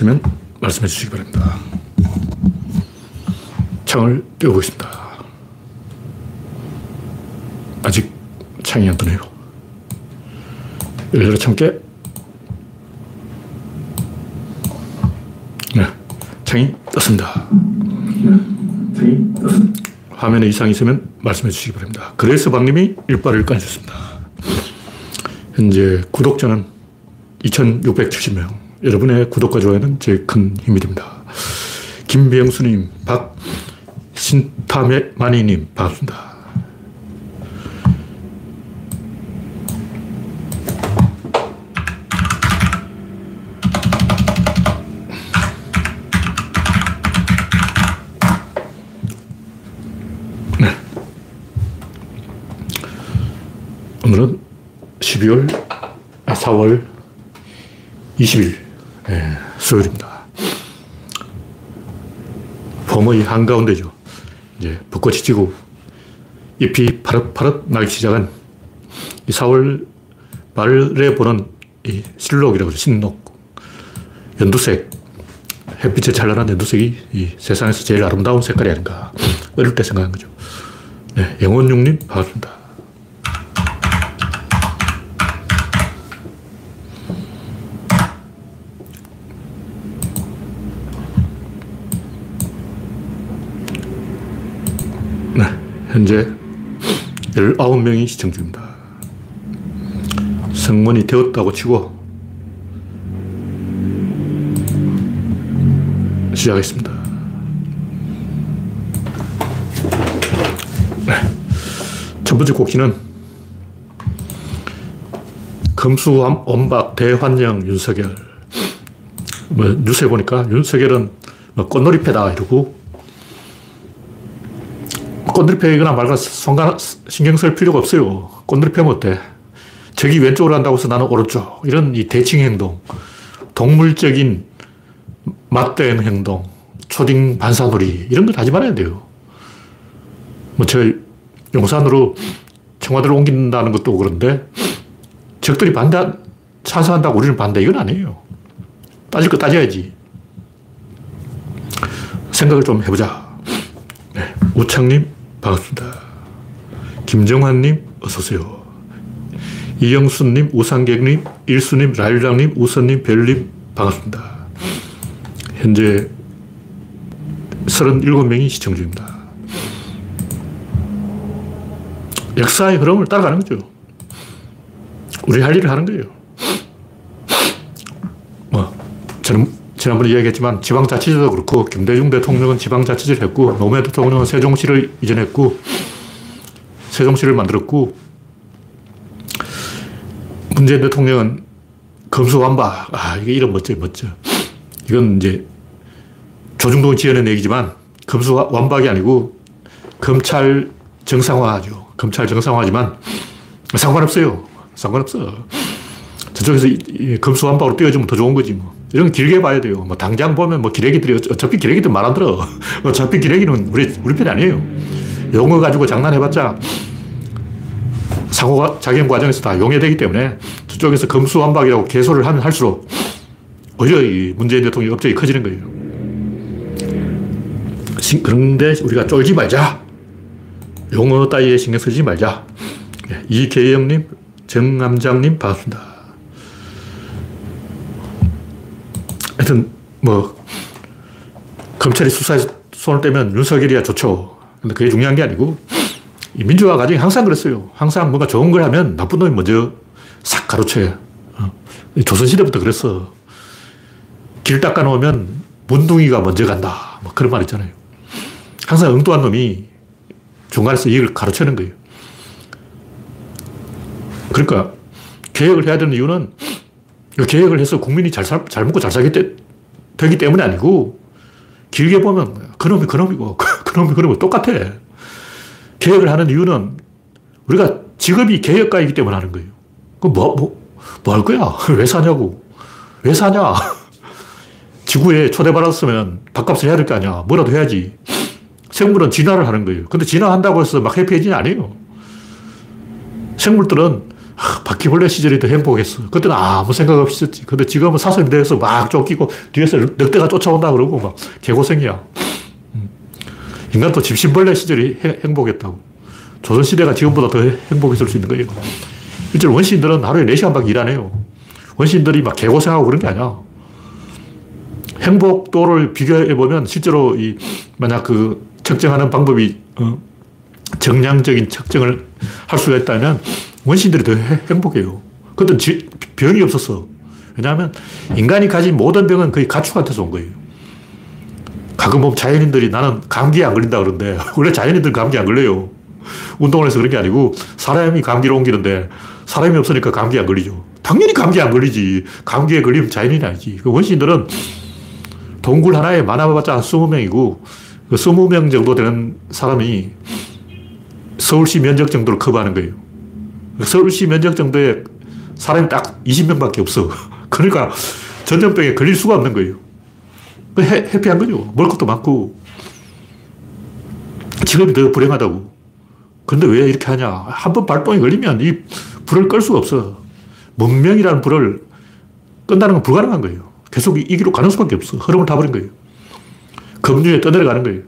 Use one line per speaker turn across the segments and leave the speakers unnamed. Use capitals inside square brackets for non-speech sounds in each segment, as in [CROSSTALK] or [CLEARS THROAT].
있으면 말씀해 주시기 바랍니다. 창을 띄워보겠습니다. 아직 창이 안 뜨네요. 열려라 참깨. 네, 창이 떴습니다. 창이 떴습니다. 화면에 이상이 있으면 말씀해 주시기 바랍니다. 그래서 박님이 일발을 까주셨습니다. 현재 구독자는 2670명. 여러분의 구독과 좋아요는 제일 큰 힘이 됩니다. 김병수님, 박신타마니님, 반갑습니다. 오늘은 12월, 4월 20일, 네, 수요일입니다. 봄의 한가운데죠. 이제 벚꽃이 지고 잎이 파릇파릇 나기 시작한 이 4월 말에 보는 이 실록이라고 하죠. 신록. 연두색. 햇빛에 찬란한 연두색이 이 세상에서 제일 아름다운 색깔이 아닌가. 어릴 때 생각한 거죠. 네, 영원육님 반갑습니다. 현재 19명이 시청 중입니다. 성문이 되었다고 치고 시작하겠습니다. 네. 첫 번째 곡기는 금수원박 대환영 윤석열. 뭐 뉴스에 보니까 윤석열은 뭐 꽃놀이패다 이러고 꽃놀이패거나 말거나 순간 신경 쓸 필요가 없어요. 꽃놀이 패면 어때? 저기 왼쪽으로 한다고 해서 나는 오른쪽. 이런 이 대칭 행동. 동물적인 맞대응 행동. 초딩 반사놀이. 이런 걸 하지 말아야 돼요. 뭐, 저 용산으로 청와대로 옮긴다는 것도 그런데 적들이 반대, 찬성한다고 우리는 반대. 이건 아니에요. 따질 거 따져야지. 생각을 좀 해보자. 네. 우창님, 반갑습니다. 김정환님, 어서오세요. 이영수님, 우상객님, 일수님, 라일장님, 우선님, 별님, 반갑습니다. 현재 37명이 시청 중입니다. 역사의 흐름을 따라가는 거죠. 우리 할 일을 하는 거예요. 뭐, 저는 지난번에 이야기했지만 지방자치제도 그렇고 김대중 대통령은 지방자치제를 했고 노무현 대통령은 세종시를 이전했고 세종시를 만들었고 문재인 대통령은 검수완박. 아, 이게 이름 멋져, 멋져. 이건 이제 조중동 지어낸 얘기지만 검수완박이 아니고 검찰 정상화죠. 검찰 정상화지만 상관없어요. 상관없어. 저쪽에서 검수완박으로 띄워주면 더 좋은 거지 뭐. 이런 길게 봐야 돼요. 뭐 당장 보면 뭐 기레기들이 어차피 기레기들 말 안 들어. [LAUGHS] 어차피 기레기는 우리 우리 편이 아니에요. 용어 가지고 장난해봤자 상호 작용 과정에서 다 용해되기 때문에 저쪽에서 검수완박이라고 개소를 하면 할수록 오히려 이 문재인 대통령이 업적이 커지는 거예요. 그런데 우리가 쫄지 말자. 용어 따위에 신경 쓰지 말자. 네, 이계영님, 정남장님 반갑습니다. 하여튼, 뭐, 검찰이 수사에 손을 떼면 윤석열이야 좋죠. 근데 그게 중요한 게 아니고, 이 민주화 과정이 항상 그랬어요. 항상 뭔가 좋은 걸 하면 나쁜 놈이 먼저 싹 가로채. 어. 조선시대부터 그랬어. 길 닦아놓으면 문둥이가 먼저 간다. 뭐 그런 말 있잖아요. 항상 엉뚱한 놈이 중간에서 이익을 가로채는 거예요. 그러니까 개혁을 해야 되는 이유는 개혁을 해서 국민이 잘, 살, 잘 먹고 잘 살기 때, 되기 때문이 아니고 길게 보면 그놈이 그놈이고 [LAUGHS] 그놈이 그놈이 똑같아. 개혁을 하는 이유는 우리가 직업이 개혁가이기 때문에 하는 거예요. 그럼 뭐, 뭐, 뭐 할 거야? [LAUGHS] 왜 사냐고. 왜 사냐? [LAUGHS] 지구에 초대받았으면 밥값을 해야 될 거 아니야. 뭐라도 해야지. 생물은 진화를 하는 거예요. 근데 진화한다고 해서 막 해피해지는 아니에요. 생물들은 아, 바퀴벌레 시절이 더 행복했어. 그때는 아무 생각 없이 있었지. 근데 지금은 사슴이 되어서 막 쫓기고 뒤에서 늑대가 쫓아온다 그러고 막 개고생이야. 음. 인간도 집신벌레 시절이 행복했다고. 조선시대가 지금보다 더 행복했을 수 있는 거예요. 실제로 원시인들은 하루에 4시간밖에 일안 해요. 원시인들이 막 개고생하고 그런 게 아니야. 행복도를 비교해보면 실제로 이, 만약 그 측정하는 방법이, 어, 정량적인 측정을 할 수가 있다면 원시인들이 더 행복해요. 그때 병이 없었어. 왜냐하면 인간이 가진 모든 병은 거의 가축한테서 온 거예요. 가끔 보면 자연인들이 나는 감기에 안 걸린다 그러는데 [LAUGHS] 원래 자연인들 감기 안 걸려요. 운동을 해서 그런 게 아니고 사람이 감기로 옮기는데 사람이 없으니까 감기 안 걸리죠. 당연히 감기 안 걸리지. 감기에 걸리면 자연인이 아니지. 그 원시인들은 동굴 하나에 많아봤자 한 20명이고 그 20명 정도 되는 사람이 서울시 면적 정도를 커버하는 거예요. 서울시 면적 정도에 사람이 딱 20명밖에 없어. [LAUGHS] 그러니까 전염병에 걸릴 수가 없는 거예요. 그 해, 해피한 거죠. 먹을 것도 많고. 직업이 더 불행하다고. 근데 왜 이렇게 하냐. 한 번 발동이 걸리면 이 불을 끌 수가 없어. 문명이라는 불을 끈다는 건 불가능한 거예요. 계속 이 길로 가는 수밖에 없어. 흐름을 타버린 거예요. 급류에 떠내려가는 거예요.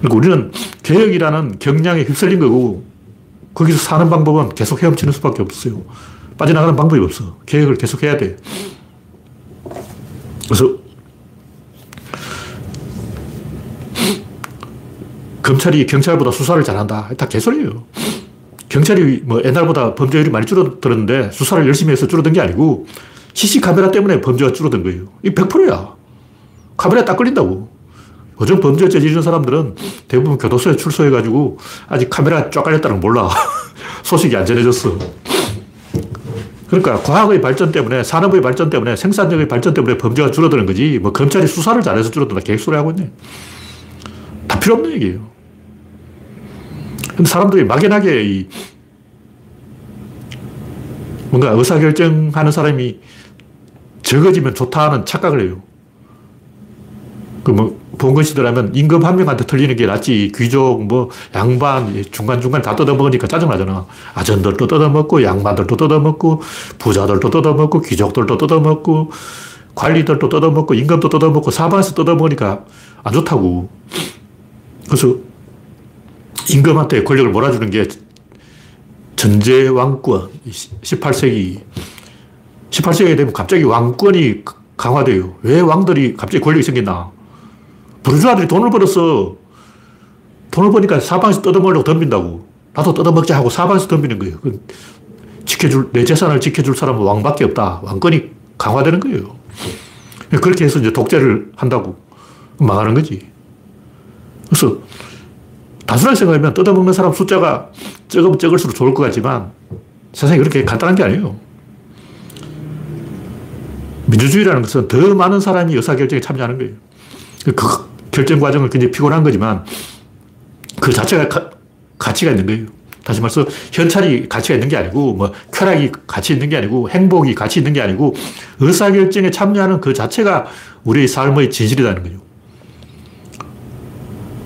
그러니까 우리는 개혁이라는 경량에 휩쓸린 거고 거기서 사는 방법은 계속 헤엄치는 수밖에 없어요. 빠져나가는 방법이 없어. 계획을 계속 해야 돼. 그래서 검찰이 경찰보다 수사를 잘한다. 다 개소리예요. 경찰이 뭐 옛날보다 범죄율이 많이 줄어들었는데 수사를 열심히 해서 줄어든 게 아니고 CC 카메라 때문에 범죄가 줄어든 거예요. 이 100%야. 카메라에 딱 걸린다고. 요즘 범죄 저지르는 사람들은 대부분 교도소에 출소해가지고 아직 카메라 쫙 깔렸다는 걸 몰라. [LAUGHS] 소식이 안 전해졌어. 그러니까 과학의 발전 때문에 산업의 발전 때문에 생산력의 발전 때문에 범죄가 줄어드는 거지. 뭐 검찰이 수사를 잘해서 줄어든다. 계획 소리 하고 있네. 다 필요 없는 얘기예요. 근데 사람들이 막연하게 이 뭔가 의사결정하는 사람이 적어지면 좋다는 착각을 해요. 그 뭐, 본것이더라면 임금 한 명한테 틀리는 게 낫지. 귀족, 뭐, 양반, 중간중간 다 뜯어먹으니까 짜증나잖아. 아전들도 뜯어먹고, 양반들도 뜯어먹고, 부자들도 뜯어먹고, 귀족들도 뜯어먹고, 관리들도 뜯어먹고, 임금도 뜯어먹고, 사방에서 뜯어먹으니까 안 좋다고. 그래서 임금한테 권력을 몰아주는 게 전제왕권, 18세기. 18세기에 되면 갑자기 왕권이 강화돼요. 왜 왕들이 갑자기 권력이 생겼나? 부르주아들이 돈을 벌었어. 돈을 버니까 사방에서 뜯어먹으려고 덤빈다고. 나도 뜯어먹자 하고 사방에서 덤비는 거예요. 지켜줄, 내 재산을 지켜줄 사람은 왕밖에 없다. 왕권이 강화되는 거예요. 그렇게 해서 이제 독재를 한다고. 망하는 거지. 그래서 단순하게 생각하면 뜯어먹는 사람 숫자가 적으면 적을수록 좋을 것 같지만 세상이 그렇게 간단한 게 아니에요. 민주주의라는 것은 더 많은 사람이 의사결정에 참여하는 거예요. 그 결정 과정은 굉장히 피곤한 거지만 그 자체가 가, 가치가 있는 거예요. 다시 말해서 현찰이 가치가 있는 게 아니고 뭐 쾌락이 가치 있는 게 아니고 행복이 가치 있는 게 아니고 의사결정에 참여하는 그 자체가 우리의 삶의 진실이라는 거죠.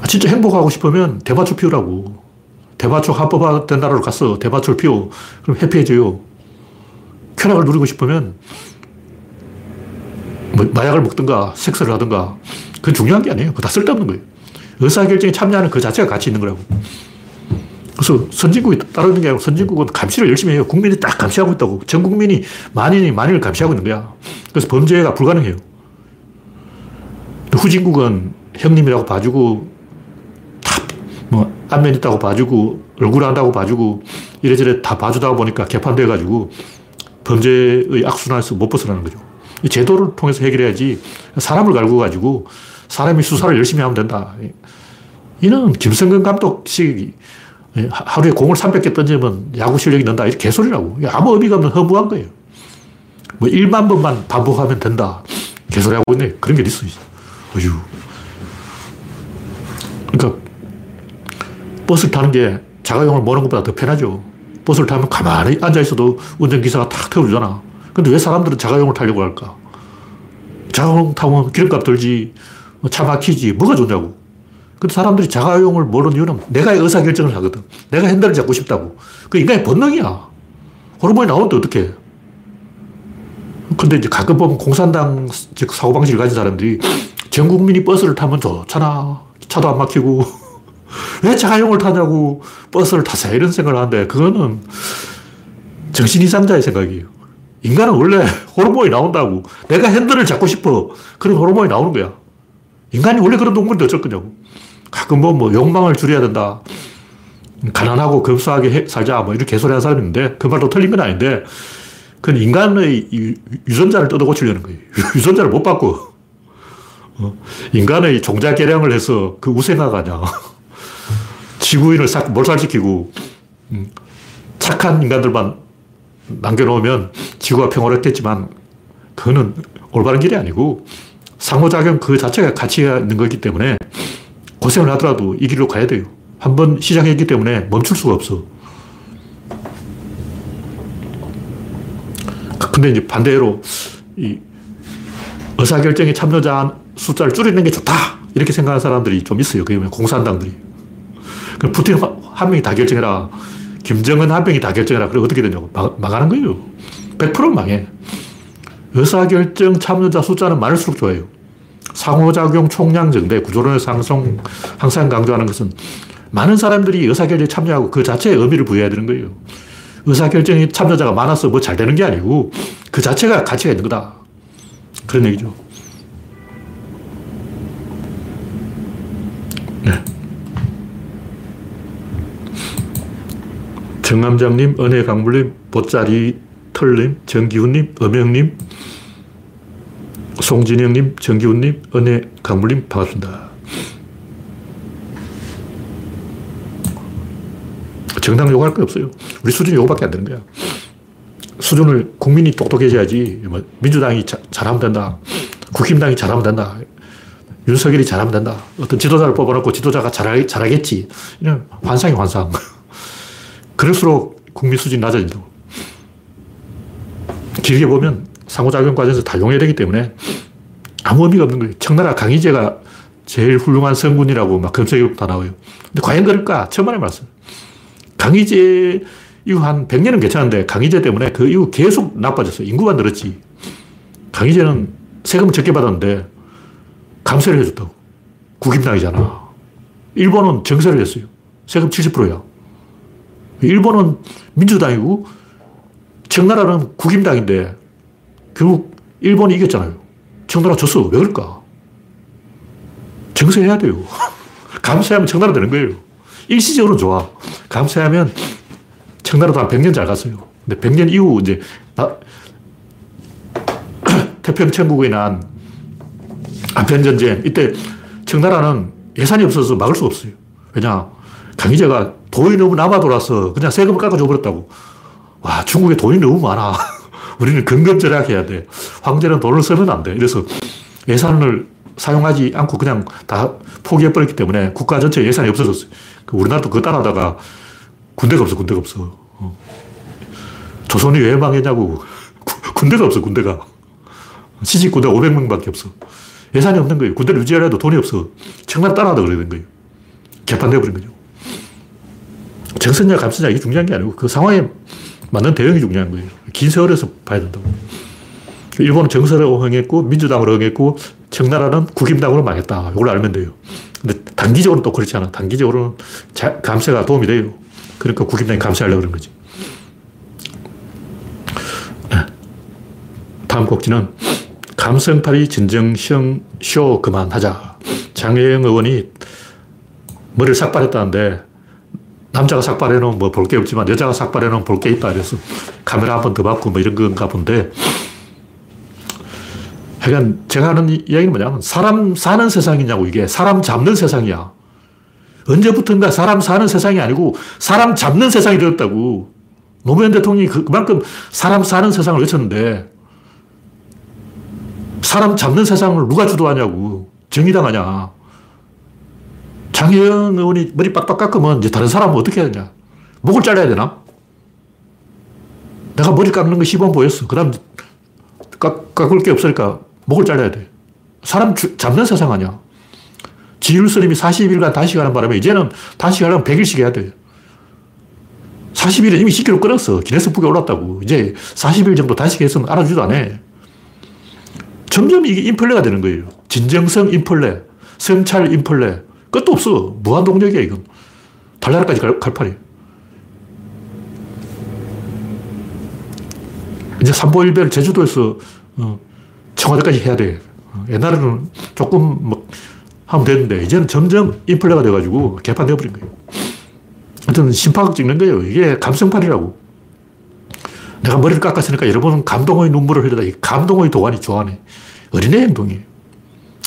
아, 진짜 행복하고 싶으면 대마초 피우라고. 대마초 합법화된 나라로 가서 대마초를 피워. 그럼 해피해져요. 쾌락을 누리고 싶으면 뭐 마약을 먹든가 섹스를 하든가 그건 중요한 게 아니에요. 다 쓸데없는 거예요. 의사결정에 참여하는 그 자체가 가치 있는 거라고. 그래서 선진국이 따르는 게 아니고 선진국은 감시를 열심히 해요. 국민이 딱 감시하고 있다고. 전 국민이 만인이 만인을 감시하고 있는 거야. 그래서 범죄가 불가능해요. 후진국은 형님이라고 봐주고 뭐 안면 있다고 봐주고 얼굴 안다고 봐주고 이래저래 다 봐주다 보니까 개판돼가지고 범죄의 악순환에서 못 벗어나는 거죠. 이 제도를 통해서 해결해야지 사람을 갈고 가지고 사람이 수사를 열심히 하면 된다. 이는 김성근 감독식 하루에 공을 300개 던지면 야구 실력이 는다. 이게 개소리라고. 아무 의미가 없는 허무한 거예요. 뭐 1만 번만 반복하면 된다. 개소리 하고 있네. 그런 게 있어. 어휴. 그러니까 버스를 타는 게 자가용을 모는 것보다 더 편하죠. 버스를 타면 가만히 앉아있어도 운전기사가 탁 태워주잖아. 근데 왜 사람들은 자가용을 타려고 할까? 자가용 타면 기름값 들지, 뭐차 막히지, 뭐가 좋냐고. 근데 사람들이 자가용을 모르는 이유는 내가 의사결정을 하거든. 내가 핸들을 잡고 싶다고. 그 인간의 본능이야. 호르몬이 나오는데 어떻게 근데 이제 가끔 보면 공산당 사고방식을 가진 사람들이 전 국민이 버스를 타면 좋잖아. 차도 안 막히고. [LAUGHS] 왜 자가용을 타냐고 버스를 타세요. 이런 생각을 하는데 그거는 정신 이상자의 생각이에요. 인간은 원래 호르몬이 나온다고. 내가 핸들을 잡고 싶어. 그런 호르몬이 나오는 거야. 인간이 원래 그런 동물인데 어쩔 거냐고. 가끔 뭐, 뭐 욕망을 줄여야 된다. 가난하고 해, 살자. 뭐 이렇게 개소리 하는 사람이 있는데 그 말도 틀린 건 아닌데 그건 인간의 유전자를 뜯어 고치려는 거예요. [LAUGHS] 유전자를 못 바꿔. 어? 인간의 종자 개량을 해서 그 우생화가 아니야. [LAUGHS] 지구인을 싹 몰살시키고, 음, 착한 인간들만 남겨놓으면 지구가 평화롭겠지만, 그거는 올바른 길이 아니고, 상호작용 그 자체가 가치가 있는 거기 때문에, 고생을 하더라도 이 길로 가야 돼요. 한번 시작했기 때문에 멈출 수가 없어. 근데 이제 반대로, 이 의사결정에 참여자 숫자를 줄이는 게 좋다. 이렇게 생각하는 사람들이 좀 있어요. 그게 공산당들이. 그럼 푸틴 한 명이 다 결정해라. 김정은 한 명이 다 결정해라. 그럼 어떻게 되냐고. 망, 망하는 거예요. 100% 망해. 의사결정 참여자 숫자는 많을수록 좋아요. 상호작용 총량 증대, 구조론의 상승, 항상 강조하는 것은 많은 사람들이 의사결정에 참여하고 그 자체에 의미를 부여해야 되는 거예요. 의사결정에 참여자가 많아서 뭐 잘 되는 게 아니고 그 자체가 가치가 있는 거다. 그런 얘기죠. 네. 정남장님, 은혜강물님, 보짜리 털님, 정기훈님, 엄영님, 송진영님, 정기훈님, 은혜강물님, 반갑습니다. 정당 요구할 거 없어요. 우리 수준 요거밖에 안 되는 거야. 수준을 국민이 똑똑해져야지. 뭐 민주당이 자, 잘하면 된다. 국힘당이 잘하면 된다. 윤석열이 잘하면 된다. 어떤 지도자를 뽑아놓고 지도자가 잘하, 잘하겠지. 이런 환상이 환상. 그럴수록 국민 수준이 낮아진다고. 길게 보면 상호작용 과정에서 다 용해야 되기 때문에 아무 의미가 없는 거예요. 청나라 강희제가 제일 훌륭한 성군이라고 막 검색에 다 나와요. 근데 과연 그럴까? 천만의 말씀. 강희제 이후 한 100년은 괜찮은데 강희제 때문에 그 이후 계속 나빠졌어요. 인구가 늘었지. 강희제는 세금을 적게 받았는데 감세를 해줬다고. 국임당이잖아. 일본은 정세를 했어요. 세금 70%야. 일본은 민주당이고 청나라는 국임당인데 결국 일본이 이겼잖아요. 청나라 졌어. 왜 그럴까? 정세해야 돼요. [LAUGHS] 감세하면 청나라 되는 거예요. 일시적으로 좋아. 감세하면 청나라도 한 100년 잘 갔어요. 근데 100년 이후 이제 [CLEARS THROAT] 태평천국에 난 아편전쟁, 이때 청나라는 예산이 없어서 막을 수가 없어요. 왜냐, 강희제가 돈이 너무 남아 돌아서 그냥 세금을 깎아줘 버렸다고. 와, 중국에 돈이 너무 많아. [LAUGHS] 우리는 근검절약해야 돼. 황제는 돈을 쓰면 안 돼. 이래서 예산을 사용하지 않고 그냥 다 포기해버렸기 때문에 국가 전체 예산이 없어졌어요. 그 우리나라도 그거 따라다가 군대가 없어, 군대가 없어. 어. 조선이 왜 망했냐고. [LAUGHS] 군대가 없어, 군대가. 시직 군대 500명 밖에 없어. 예산이 없는 거예요. 군대를 유지하려도 돈이 없어. 청나라 따라하다 된 거예요. 개판되어버린 거죠. 정선냐 감선냐 이게 중요한 게 아니고 그 상황에 맞는 대응이 중요한 거예요. 긴 세월에서 봐야 된다고. 일본은 정서를 응했고 민주당으로 응했고 청나라는 국임당으로 망했다. 이걸 알면 돼요. 근데 단기적으로는 또 그렇지 않아. 단기적으로는 자, 감세가 도움이 돼요. 그러니까 국임당이 감세하려고 그런 거지. 네. 다음 곡지는 감성팔이 진정성 쇼 그만하자. 장혜영 의원이 머리를 삭발했다는데 남자가 삭발해놓으면 뭐 볼 게 없지만 여자가 삭발해놓으면 볼 게 있다. 그래서 카메라 한 번 더 받고 뭐 이런 건가 본데 하여간 제가 하는 이야기는 뭐냐면 사람 사는 세상이냐고 이게 사람 잡는 세상이야. 언제부턴가 사람 사는 세상이 아니고 사람 잡는 세상이 되었다고. 노무현 대통령이 그, 그만큼 사람 사는 세상을 외쳤는데 사람 잡는 세상을 누가 주도하냐고. 정의당 하냐. 장혜영 의원이 머리 빡빡 깎으면 이제 다른 사람은 어떻게 해야 되냐. 목을 잘라야 되나? 내가 머리 깎는 거 시범 보였어. 그 다음 깎, 깎을 게 없으니까 목을 잘라야 돼. 사람 주, 잡는 세상 아니야. 지율 스님이 40일간 단식하는 바람에 이제는 단식하려면 100일씩 해야 돼. 40일에 이미 10kg 끊었어. 기네스북에 올랐다고. 이제 40일 정도 단식해서는 알아주지도 않아. 점점 이게 인플레가 되는 거예요. 진정성 인플레, 성찰 인플레. 끝도 없어. 무한동력이야, 이건. 달나라까지 갈, 갈 판이에요. 이제 삼보일배를 제주도에서 어, 청와대까지 해야 돼. 어, 옛날에는 조금 뭐 하면 되는데 이제는 점점 인플레가 돼가지고 개판되어 버린 거예요. 하여튼 심파극 찍는 거예요. 이게 감성판이라고. 내가 머리를 깎았으니까 여러분은 감동의 눈물을 흘리다. 이 감동의 도안이 좋아하네. 어린애 행동이에요.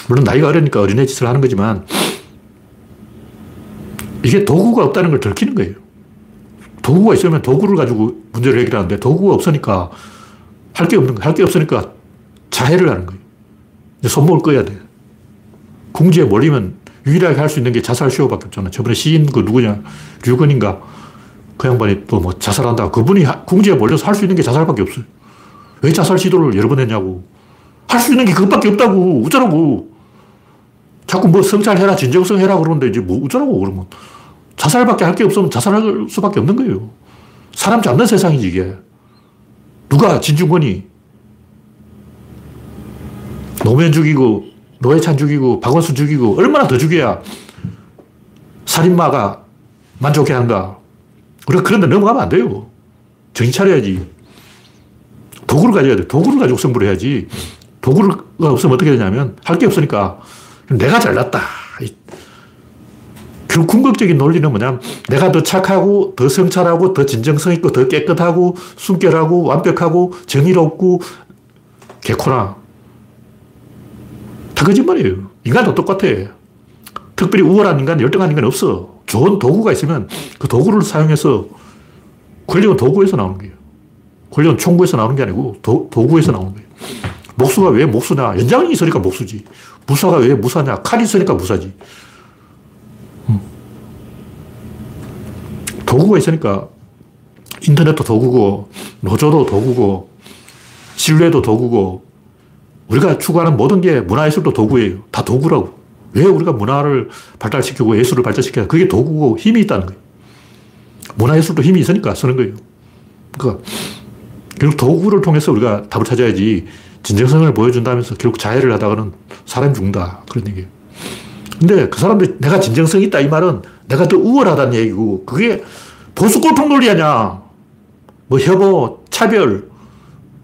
물론 나이가 어리니까 어린애 짓을 하는 거지만 이게 도구가 없다는 걸 들키는 거예요. 도구가 있으면 도구를 가지고 문제를 해결하는데 도구가 없으니까 할 게 없는 거예요. 할게 없으니까 자해를 하는 거예요. 손목을 꺼야 돼. 궁지에 몰리면 유일하게 할 수 있는 게 자살 쇼밖에 없잖아. 저번에 시인 그 누구냐. 류건인가. 그 양반이 또 뭐 자살한다. 그분이 궁지에 몰려서 할 수 있는 게 자살밖에 없어요. 왜 자살 시도를 여러 번 했냐고. 할 수 있는 게 그것밖에 없다고. 어쩌라고. 자꾸 뭐 성찰해라, 진정성 해라 그러는데 이제 뭐 어쩌라고 그러면. 자살밖에 할 게 없으면 자살할 수밖에 없는 거예요. 사람 잡는 세상이지 이게. 누가 진중권이 노무현 죽이고 노회찬 죽이고 박원순 죽이고 얼마나 더 죽여야 살인마가 만족해 한다. 우리가 그런 데 넘어가면 안 돼요. 정신 차려야지. 도구를 가져야 돼. 도구를 가지고 승부를 해야지. 도구가 없으면 어떻게 되냐면 할 게 없으니까 내가 잘났다. 결국 궁극적인 논리는 뭐냐면 내가 더 착하고 더 성찰하고 더 진정성 있고 더 깨끗하고 순결하고 완벽하고 정의롭고 개코나 다 거짓말이에요. 인간도 똑같아. 특별히 우월한 인간, 열등한 인간 없어. 좋은 도구가 있으면 그 도구를 사용해서 권력은 도구에서 나오는 거예요. 권력은 총구에서 나오는 게 아니고 도, 도구에서 나오는 거예요. 목수가 왜 목수냐? 연장이 있으니까 목수지. 무사가 왜 무사냐? 칼이 있으니까 무사지. 도구가 있으니까 인터넷도 도구고, 노조도 도구고, 신뢰도 도구고, 우리가 추구하는 모든 게 문화예술도 도구예요. 다 도구라고. 왜 우리가 문화를 발달시키고 예술을 발달시켜야 그게 도구고 힘이 있다는 거예요. 문화예술도 힘이 있으니까 쓰는 거예요. 그러니까 결국 도구를 통해서 우리가 답을 찾아야지 진정성을 보여준다면서 결국 자해를 하다가는 사람이 죽는다. 그런 얘기예요. 근데 그 사람들 내가 진정성 있다 이 말은 내가 더 우월하다는 얘기고 그게 보수 꼴통 논리 아냐. 뭐 혐오, 차별,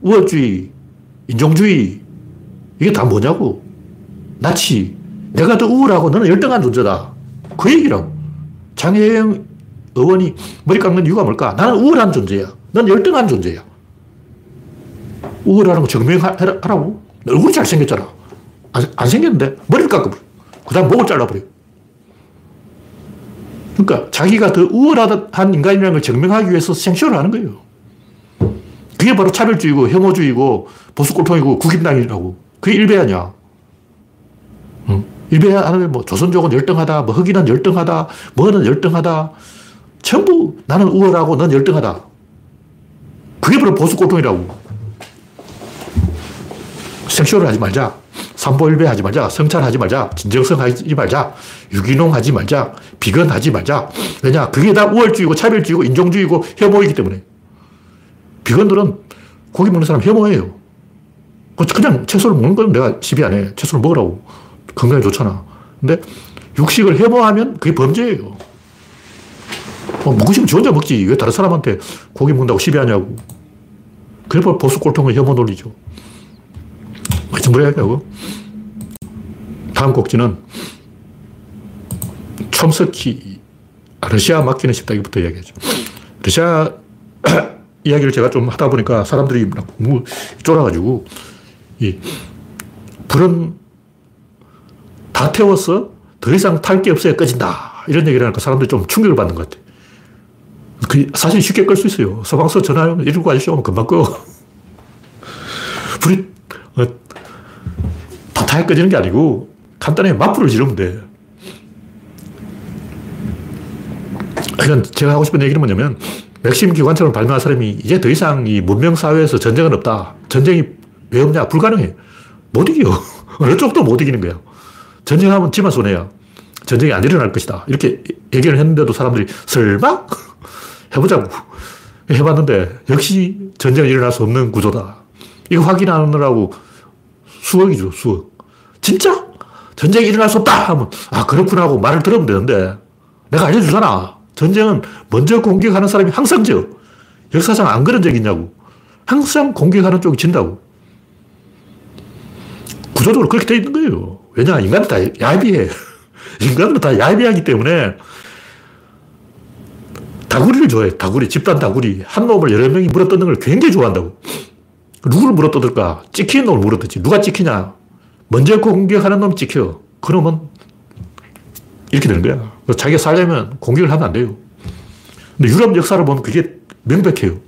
우월주의, 인종주의 이게 다 뭐냐고. 나치. 내가 더 우월하고 너는 열등한 존재다. 그 얘기라고. 장혜영 의원이 머리 깎는 이유가 뭘까? 나는 우월한 존재야. 넌 열등한 존재야. 우월하는 거 증명하라고. 얼굴이 잘생겼잖아. 안, 안 생겼는데 머리를 깎아버려. 그 다음 목을 잘라버려. 그러니까 자기가 더 우월한 인간이라는 걸 증명하기 위해서 생쇼를 하는 거예요. 그게 바로 차별주의고 혐오주의고 보수골통이고 국임당이라고. 그게 아니야. 응? 일배하는 뭐 조선족은 열등하다, 뭐 흑인은 열등하다, 뭐는 열등하다. 전부 나는 우월하고 넌 열등하다. 그게 바로 보수골통이라고. 생쇼를 하지 말자. 삼보일배 하지 말자. 성찰하지 말자. 진정성 하지 말자. 유기농 하지 말자. 비건 하지 말자. 왜냐? 그게 다 우월주의고 차별주의고 인종주의고 혐오이기 때문에. 비건들은 고기 먹는 사람 혐오해요. 그 그냥 채소를 먹는 건 내가 시비 안 해. 채소를 먹으라고. 건강에 좋잖아. 근데 육식을 혐오하면 그게 범죄예요. 뭐 먹으시면 지 혼자 먹지. 왜 다른 사람한테 고기 먹는다고 시비하냐고. 그래 보수 꼴통은 혐오 논리죠. 하여튼 뭐라 할까요? 다음 곡지는 촘스키 러시아 맡기는 십다기부터 이야기하죠. 러시아 [CLEARS THROAT] 이야기를 제가 좀 하다 보니까 사람들이 너무 쫄아가지고 이 불은 다 태웠어. 더 이상 탈 게 없어야 꺼진다. 이런 얘기를 하니까 사람들이 좀 충격을 받는 것 같아. 그 사실 쉽게 끌 수 있어요. 소방서 전화하면 119 아저씨 오면 금방 꺼. [LAUGHS] 불이 어, 다타야 꺼지는 게 아니고 간단하게 맞불을 지르면 돼. 그러니까 제가 하고 싶은 얘기는 뭐냐면 맥심 기관총을 발명한 사람이 이제 더 이상 이 문명 사회에서 전쟁은 없다. 전쟁이 왜 없냐? 불가능해. 못 이겨. [LAUGHS] 어느 쪽도 못 이기는 거야. 전쟁하면 지만 손해야. 전쟁이 안 일어날 것이다. 이렇게 얘기를 했는데도 사람들이 설마? [LAUGHS] 해보자고. 해봤는데 역시 전쟁이 일어날 수 없는 구조다. 이거 확인하느라고 수억이죠, 수억. 진짜? 전쟁이 일어날 수 없다! 하면, 아, 그렇구나 하고 말을 들으면 되는데, 내가 알려주잖아. 전쟁은 먼저 공격하는 사람이 항상 져. 역사상 안 그런 적 있냐고. 항상 공격하는 쪽이 진다고. 구조적으로 그렇게 돼 있는 거예요. 왜냐, 인간은 다 야비해. [LAUGHS] 인간은 다 야비하기 때문에 다구리를 좋아해. 다구리. 집단 다구리. 한 놈을 여러 명이 물어뜯는 걸 굉장히 좋아한다고. 누구를 물어뜯을까? 찍히는 놈을 물어뜯지. 누가 찍히냐? 먼저 공격하는 놈이 찍혀. 그러면 이렇게 되는 거야. 자기가 살려면 공격을 하면 안 돼요. 근데 유럽 역사를 보면 그게 명백해요.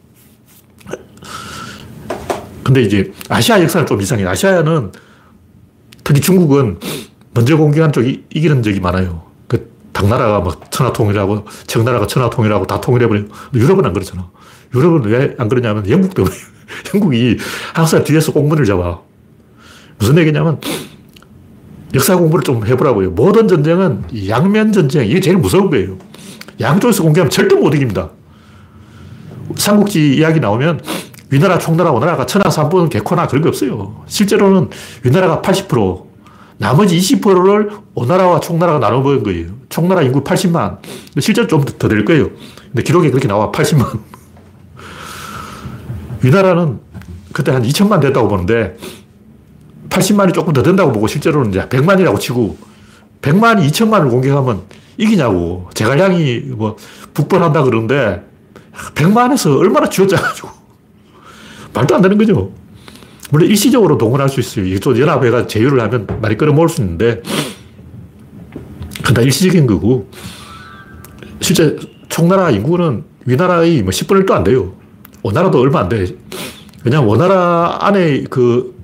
근데 이제 아시아 역사는 좀 이상해요. 아시아는 특히 중국은 먼저 공격한 쪽이 이기는 적이 많아요. 그 당나라가 막 천하통일하고 청나라가 천하통일하고 다 통일해버려요. 유럽은 안 그렇잖아. 유럽은 왜 안 그러냐면 영국 때문에. [LAUGHS] 영국이 항상 뒤에서 공문을 잡아. 무슨 얘기냐면 역사 공부를 좀 해보라고요. 모든 전쟁은 양면 전쟁. 이게 제일 무서운 거예요. 양쪽에서 공격하면 절대 못 이깁니다. 삼국지 이야기 나오면 위나라, 총나라, 오나라가 천하 삼분 개코나 그런 게 없어요. 실제로는 위나라가 80%, 나머지 20%를 오나라와 총나라가 나눠먹은 거예요. 총나라 인구 80만. 실제로 좀 더 될 거예요. 근데 기록에 그렇게 나와, 80만. [LAUGHS] 위나라는 그때 한 2천만 됐다고 보는데 80만이 조금 더 된다고 보고 실제로는 이제 100만이라고 치고 100만이 2천만을 공격하면 이기냐고. 제갈량이 뭐 북벌한다 그러는데 100만에서 얼마나 쥐어짜가지고 [LAUGHS] 말도 안 되는 거죠. 물론 일시적으로 동원할 수 있어요. 이게 또 연합회가 제휴를 하면 많이 끌어모을 수 있는데 그다 일시적인 거고 실제 총나라 인구는 위나라의 뭐 10분의 1도 안 돼요. 원나라도 얼마 안 돼. 그냥 원나라 안에 그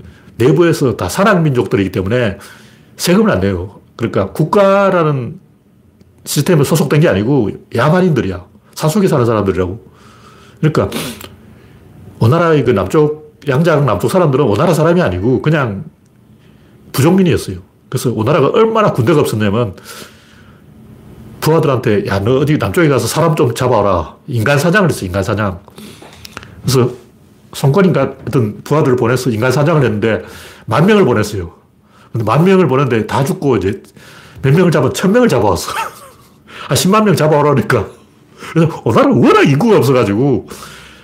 내부에서 다 산악민족들이기 때문에 세금을 안 내요. 그러니까 국가라는 시스템에 소속된 게 아니고 야만인들이야. 산속에 사는 사람들이라고. 그러니까 오나라의 그 남쪽, 양자강 남쪽 사람들은 오나라 사람이 아니고 그냥 부족민이었어요. 그래서 오나라가 얼마나 군대가 없었냐면 부하들한테 야, 너 어디 남쪽에 가서 사람 좀 잡아라. 인간 사냥을 했어, 인간 사냥. 그래서 송권인가 어떤 부하들을 보내서 인간 사냥을 했는데 만 명을 보냈어요. 근데 만 명을 보냈는데 다 죽고 이제 몇 명을 잡아, 천 명을 잡아왔어. [LAUGHS] 한 10만 명 잡아오라 그러니까. 그래서 오나라는 워낙 인구가 없어가지고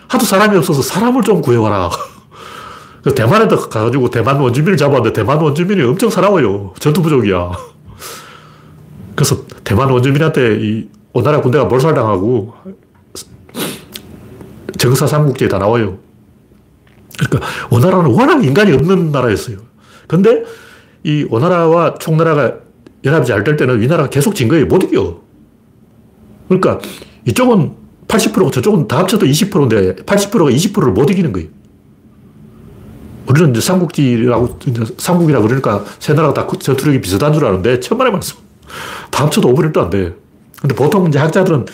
하도 사람이 없어서 사람을 좀 구해와라. [LAUGHS] 그래서 대만에 가가지고 대만 원주민을 잡았는데 대만 원주민이 엄청 사나워요. 전투 부족이야. [LAUGHS] 그래서 대만 원주민한테 이 오나라 군대가 몰살당하고 정사 삼국지에 다 나와요. 그러니까 오나라는 워낙 인간이 없는 나라였어요. 근데 이 오나라와 총나라가 연합이 잘 될 때는 위나라가 계속 진 거예요. 못 이겨. 그러니까 이쪽은 80%고 저쪽은 다 합쳐도 20%인데 80%가 20%를 못 이기는 거예요. 우리는 이제 삼국지라고, 삼국이라 그러니까 세 나라가 다 전투력이 비슷한 줄 아는데 천만의 말씀. 다 합쳐도 5분의 1도 안 돼. 근데 보통 이제 학자들은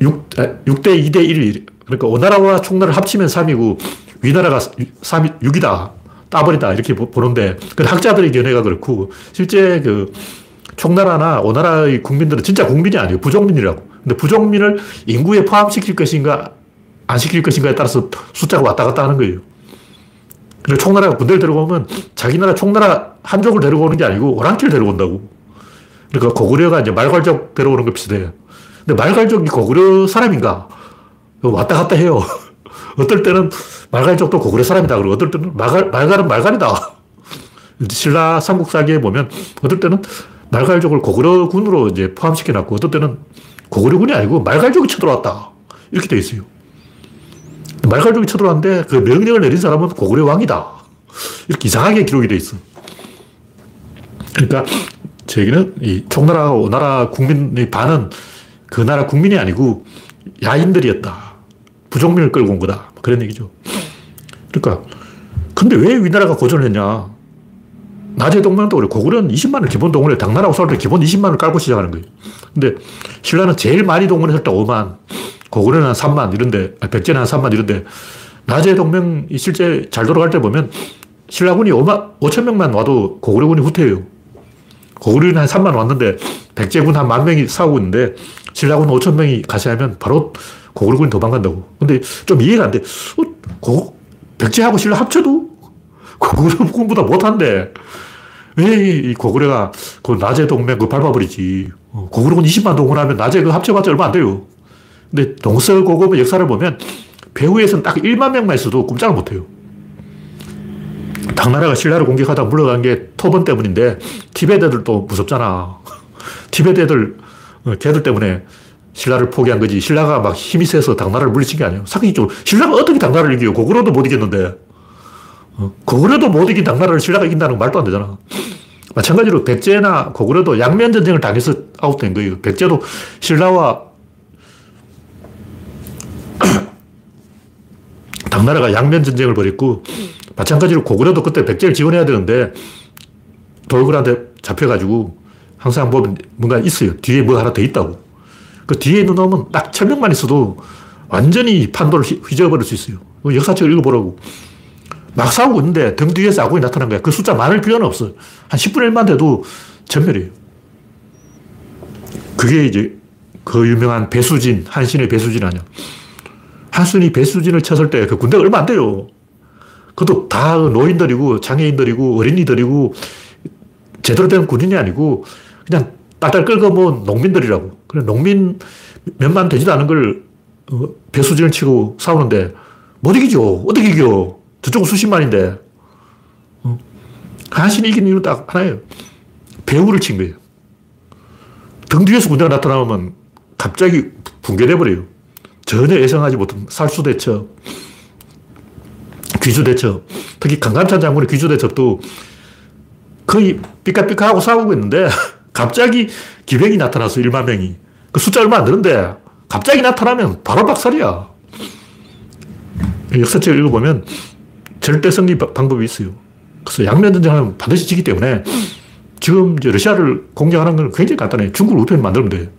6, 6대 2대 1. 그러니까 오나라와 총나라를 합치면 3이고 위나라가 3, 6이다. 따버리다. 이렇게 보는데, 그 학자들의 견해가 그렇고, 실제 그 총나라나 오나라의 국민들은 진짜 국민이 아니에요. 부족민이라고. 근데 부족민을 인구에 포함시킬 것인가, 안 시킬 것인가에 따라서 숫자가 왔다 갔다 하는 거예요. 그러니까 총나라가 군대를 데려오면 자기 나라 총나라 한족을 데려오는 게 아니고 오랑캐를 데려온다고. 그러니까 고구려가 이제 말괄족 데려오는 거 비슷해요. 근데 말갈족이 고구려 사람인가? 왔다 갔다 해요. [LAUGHS] 어떨 때는 말갈족도 고구려 사람이다. 그러고 어떨 때는 말갈, 말갈은 말갈이다. 신라 삼국사기에 보면 어떨 때는 말갈족을 고구려군으로 이제 포함시켜 놨고 어떨 때는 고구려군이 아니고 말갈족이 쳐들어왔다. 이렇게 돼 있어요. 말갈족이 쳐들어왔는데 그 명령을 내린 사람은 고구려 왕이다. 이렇게 이상하게 기록이 돼 있어. 그러니까 제 얘기는 이 총나라, 오나라 국민의 반은 그 나라 국민이 아니고 야인들이었다. 부족민을 끌고 온 거다. 뭐 그런 얘기죠. 그러니까, 근데 왜 위나라가 고전을 했냐? 나제 동맹도 그래. 고구려는 20만을 기본 동원해. 당나라하고 싸울 때 기본 20만을 깔고 시작하는 거예요. 근데 신라는 제일 많이 동원했을 때 5만, 고구려는 한 3만 이런데, 아, 백제는 한 3만 이런데, 나제 동맹이 실제 잘 돌아갈 때 보면 신라군이 5만, 5천 명만 와도 고구려군이 후퇴해요. 고구려는 한 3만 왔는데 백제군 한 만 명이 싸우고 있는데 신라군 5천 명이 가세하면 바로 고구려군이 도망간다고. 근데 좀 이해가 안 돼. 어, 고, 백제하고 신라 합쳐도 고구려군보다 [LAUGHS] 못한데 왜 이 고구려가 그 낮에 동맹 그 밟아버리지. 어, 고구려군 20만 동원하면 낮에 그 합쳐봤자 얼마 안 돼요. 근데 동서고금의 역사를 보면 배후에서는 딱 1만 명만 있어도 꼼짝을 못 해요. 당나라가 신라를 공격하다 물러간 게 토번 때문인데 티베트 애들도 무섭잖아. [LAUGHS] 티베트 애들, 어, 걔들 때문에 신라를 포기한 거지. 신라가 막 힘이 세서 당나라를 물리친 게 아니에요. 상식적으로 신라가 어떻게 당나라를 이겨요? 고구려도 못 이겼는데. 어, 고구려도 못 이긴 당나라를 신라가 이긴다는 건 말도 안 되잖아. 마찬가지로 백제나 고구려도 양면 전쟁을 당해서 아웃된 거예요. 백제도 신라와 [CLEARS THROAT] 당나라가 양면 전쟁을 벌였고 마찬가지로 고구려도 그때 백제를 지원해야 되는데 돌굴한테 잡혀가지고 항상 보면 뭔가 있어요. 뒤에 뭐 하나 더 있다고. 그 뒤에 있는 놈은 딱 천명만 있어도 완전히 판도를 휘저어버릴 수 있어요. 역사책을 읽어보라고. 막 싸우고 있는데 등 뒤에서 아군이 나타난 거야. 그 숫자 많을 필요는 없어. 한 10분의 1만 돼도 전멸이에요. 그게 이제 그 유명한 배수진, 한신의 배수진 아니야. 한순이 배수진을 쳤을 때 그 군대가 얼마 안 돼요. 그것도 다 노인들이고 장애인들이고 어린이들이고 제대로 된 군인이 아니고 그냥 딸딸 끌고 뭐 농민들이라고. 그래 농민 몇만 되지도 않은 걸 어, 배수진을 치고 싸우는데 못 이기죠. 어떻게 이겨? 저쪽은 수십만인데. 어? 한신이 이긴 이유는 딱 하나예요. 배후를 친 거예요. 등 뒤에서 군대가 나타나면 갑자기 붕괴돼 버려요. 전혀 예상하지 못한 살수대첩, 귀주대첩, 특히 강감찬 장군의 귀주대첩도 거의 삐까삐까하고 싸우고 있는데 [LAUGHS] 갑자기 기병이 나타나서 1만 명이. 그 숫자 얼마 안 되는데 갑자기 나타나면 바로 박살이야. 역사책을 읽어보면 절대 승리 방법이 있어요. 그래서 양면전쟁하면 반드시 지기 때문에 지금 이제 러시아를 공격하는 건 굉장히 간단해. 중국을 우리 편 만들면 돼.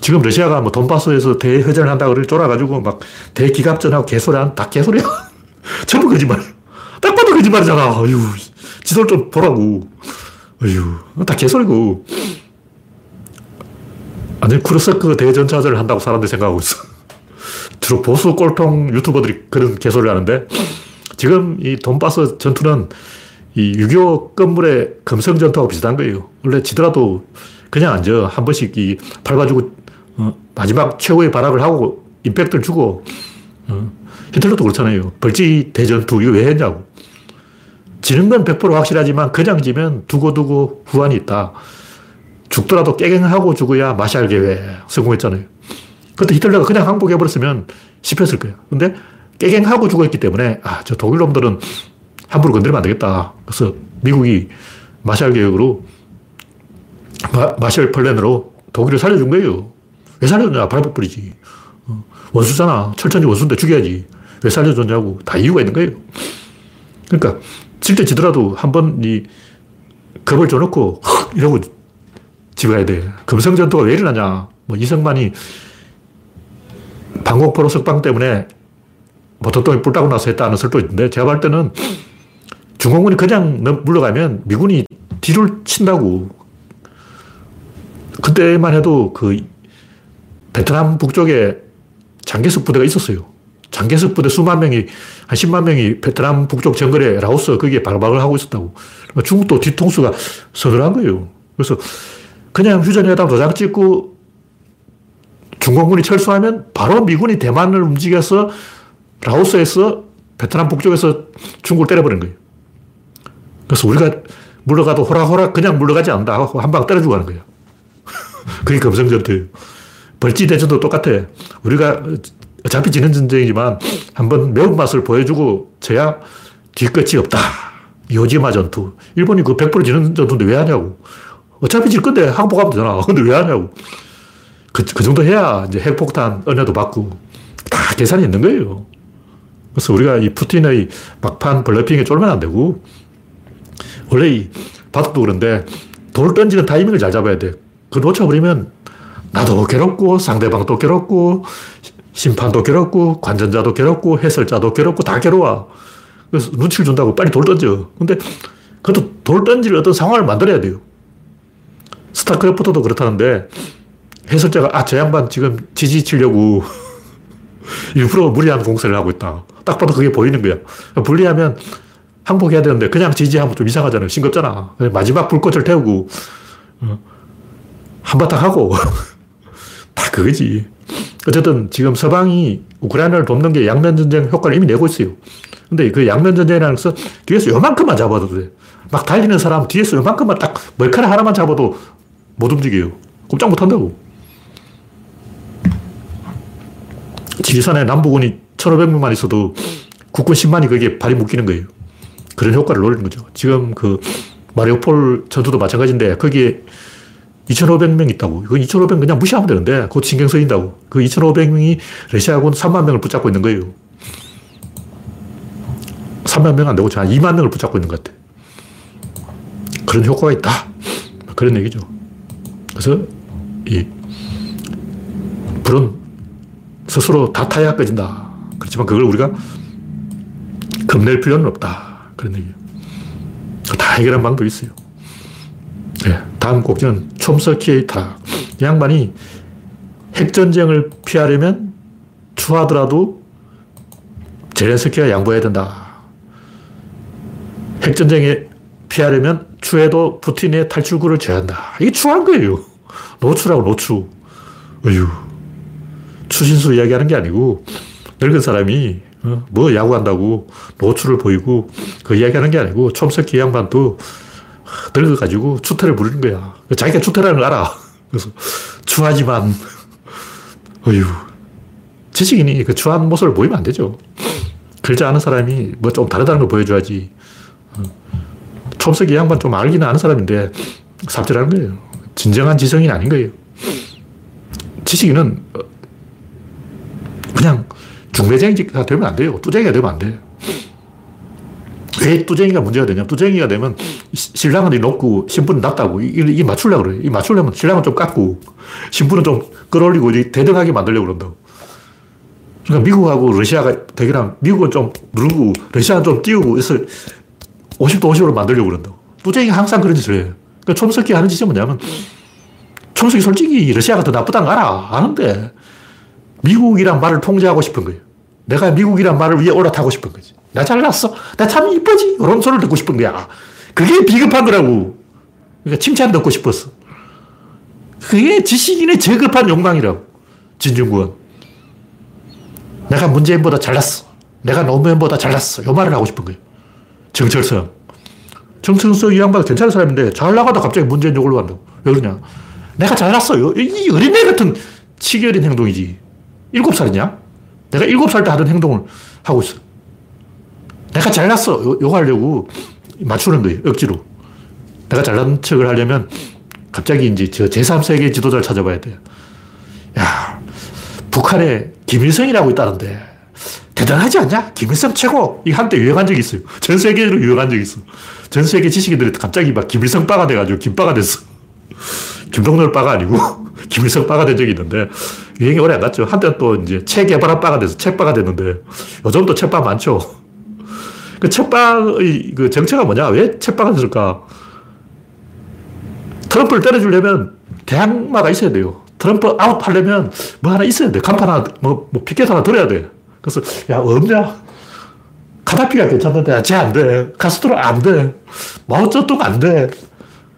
지금 러시아가 뭐 돈바스에서 대회전을 한다고 그걸 쫄아가지고 막 대기갑전하고 개소리한, 다 개소리야. [LAUGHS] 전부 거짓말. 딱 봐도 거짓말이잖아. 아유, 지도를 좀 보라고. 아유, 다 개소리고. 완전 크루스크 대전차전을 한다고 사람들이 생각하고 있어. 주로 보수 꼴통 유튜버들이 그런 개소리를 하는데 지금 이 돈바스 전투는 이6.25 건물의 금성 전투하고 비슷한 거예요. 원래 지더라도 그냥 앉아. 한 번씩 이 밟아주고 어, 마지막 최후의 발악을 하고 임팩트를 주고 어, 히틀러도 그렇잖아요. 벌지 대전투 이거 왜 했냐고. 지는 건 100% 확실하지만 그냥 지면 두고두고 후환이 있다. 죽더라도 깨갱하고 죽어야 마샬 계획 성공했잖아요. 그때 히틀러가 그냥 항복해버렸으면 씹혔을 거예요. 근데 깨갱하고 죽었기 때문에 아, 저 독일 놈들은 함부로 건드리면 안 되겠다. 그래서 미국이 마샬 계획으로 마, 마샬 플랜으로 독일을 살려준 거예요. 왜 살려줬냐? 발목 뿌리지. 어, 원수잖아. 철천지 원수인데 죽여야지. 왜 살려줬냐고. 다 이유가 있는 거예요. 그러니까, 질 때 지더라도 한 번 이 겁을 줘놓고, [LAUGHS] 이러고 집에 가야 돼. 금성전투가 왜 일어나냐. 뭐 이승만이 방공포로 석방 때문에 모터똥이 뿔 따고 나서 했다는 설도 있는데, 제가 볼 때는 중공군이 그냥 물러가면 미군이 뒤를 친다고. 그때만 해도 그 베트남 북쪽에 장개석 부대가 있었어요. 장개석 부대 수만 명이, 한 10만 명이 베트남 북쪽 정글에 라오스 거기에 발박을 하고 있었다고. 중국도 뒤통수가 서늘한 거예요. 그래서 그냥 휴전회담 도장 찍고 중공군이 철수하면 바로 미군이 대만을 움직여서 라오스에서 베트남 북쪽에서 중국을 때려버린 거예요. 그래서 우리가 물러가도 호락호락 그냥 물러가지 않는다 하고 한 방 때려주고 하는 거예요. [LAUGHS] 그게 금성전투예요. 벌지 대전도 똑같아. 우리가 어차피 지는 전쟁이지만 한번 매운맛을 보여주고 져야 뒤끝이 없다. 요지마 전투. 일본이 그 100% 지는 전투인데 왜 하냐고. 어차피 질 건데 항복 하면 되잖아. [LAUGHS] 근데 왜 하냐고. 그, 그 정도 해야 이제 핵폭탄 은혜도 받고 다 계산이 있는 거예요. 그래서 우리가 이 푸틴의 막판 블러핑에 쫄면 안 되고 원래 이 바둑도 그런데 돌 던지는 타이밍을 잘 잡아야 돼. 그 놓쳐버리면 나도 괴롭고 상대방도 괴롭고 심판도 괴롭고 관전자도 괴롭고 해설자도 괴롭고 다 괴로워. 그래서 눈치를 준다고 빨리 돌 던져. 근데 그것도 돌 던질 어떤 상황을 만들어야 돼요. 스타크래프트도 그렇다는데 해설자가, 아, 저 양반 지금 지지 치려고 [LAUGHS] 일부러 무리한 공세를 하고 있다. 딱 봐도 그게 보이는 거야. 분리하면 항복해야 되는데 그냥 지지하면 좀 이상하잖아요. 싱겁잖아. 마지막 불꽃을 태우고 어, 한바탕 하고 [LAUGHS] 다 그거지. 어쨌든 지금 서방이 우크라이나를 돕는 게 양면전쟁 효과를 이미 내고 있어요. 근데 그 양면전쟁이라는 것은 뒤에서 요만큼만 잡아도 돼. 막 달리는 사람 뒤에서 요만큼만 딱 머리카락 하나만 잡아도 못 움직여요. 꼼짝 못 한다고. 지리산에 남부군이 1,500명만 있어도 국군 10만이 거기에 발이 묶이는 거예요. 그런 효과를 노리는 거죠. 지금 그 마리오폴 전투도 마찬가지인데 거기에 2,500명 있다고. 이건 2,500 그냥 무시하면 되는데 곧 신경 쓰인다고. 그 2,500명이 러시아군 3만 명을 붙잡고 있는 거예요. 3만 명 안 되고 한 2만 명을 붙잡고 있는 것 같아. 그런 효과가 있다. 그런 얘기죠. 그래서 이 불은 스스로 다 타야 꺼진다. 그렇지만 그걸 우리가 겁낼 필요는 없다. 그런 얘기예요. 다 해결한 방법이 있어요. 네, 다음 곡지는. 이 양반이 핵전쟁을 피하려면 추하더라도 제렌스키가 양보해야 된다. 핵전쟁에 피하려면 추해도 푸틴의 탈출구를 제한다. 이게 추한 거예요. 노추라고 노추. 어휴. 추신수 이야기하는 게 아니고 늙은 사람이 어, 뭐 야구한다고 노출을 보이고 그 이야기하는 게 아니고 촘석기 양반도 늙어가지고 추태를 부리는 거야. 자기가 추태라는 걸 알아. 그래서 추하지만 어휴 지식인이 그 추한 모습을 보이면 안 되죠. 글자 아는 사람이 뭐 좀 다르다는 걸 보여줘야지. 어. 촘석이 양반 좀 알기는 아는 사람인데 삽질하는 거예요. 진정한 지성인 아닌 거예요. 지식인은 그냥 중매쟁이가 되면 안 돼요. 뚜쟁이가 되면 안 돼. 왜 뚜쟁이가 문제가 되냐? 뚜쟁이가 되면 신랑은 높고 신부는 낮다고. 이게 맞추려고 그래. 이 맞추려면 신랑은 좀 깎고 신부는 좀 끌어올리고 대등하게 만들려고 그런다고. 그러니까 미국하고 러시아가 대결하면 미국은 좀 누르고 러시아는 좀 띄우고 해서 50도 50으로 만들려고 그런다고. 뚜쟁이가 항상 그런 짓을 해요. 그러니까 촘석이 하는 짓이 뭐냐면 촘석이 솔직히 러시아가 더 나쁘다는 거 알아. 아는데 미국이란 말을 통제하고 싶은 거예요. 내가 미국이란 말을 위에 올라타고 싶은 거지. 나 잘났어. 나 참 이쁘지. 이런 소리를 듣고 싶은 거야. 그게 비겁한 거라고. 그러니까 칭찬 듣고 싶었어. 그게 지식인의 저급한 욕망이라고. 진중권. 내가 문재인보다 잘났어. 내가 노무현보다 잘났어. 요 말을 하고 싶은 거예요. 정철성. 정철성 이 양반 괜찮은 사람인데 잘 나가다 갑자기 문재인 욕을 한다고. 왜 그러냐. 내가 잘났어요. 이 어린애 같은 치결인 행동이지. 일곱 살이냐? 내가 일곱 살 때 하던 행동을 하고 있어. 내가 잘났어. 요, 하려고 맞추는 거예요. 억지로. 내가 잘난 척을 하려면 갑자기 이제 저 제3세계 지도자를 찾아봐야 돼요. 야, 북한에 김일성이라고 있다는데 대단하지 않냐? 김일성 최고! 이 한때 유행한 적이 있어요. 전 세계로 유행한 적이 있어. 전 세계 지식인들이 갑자기 막 김일성 빠가 돼가지고 김빠가 됐어. [LAUGHS] 김동열 빠가 아니고 김일성 빠가 된 적이 있는데 유행이 오래 안 갔죠. 한때 또 이제 체개발한 빠가 돼서 책빠가 됐는데 요즘도 책빠 많죠. 그 책빠의 그 정체가 뭐냐? 왜 책빠가 됐을까? 트럼프를 때려주려면 대항마가 있어야 돼요. 트럼프 아웃 하려면 뭐 하나 있어야 돼. 간판 하나, 뭐, 뭐 피켓 하나 들어야 돼. 그래서, 야, 없냐? 카다피가 괜찮은데, 쟤 안 돼. 카스트로 안 돼. 마오쩌둥 안 돼.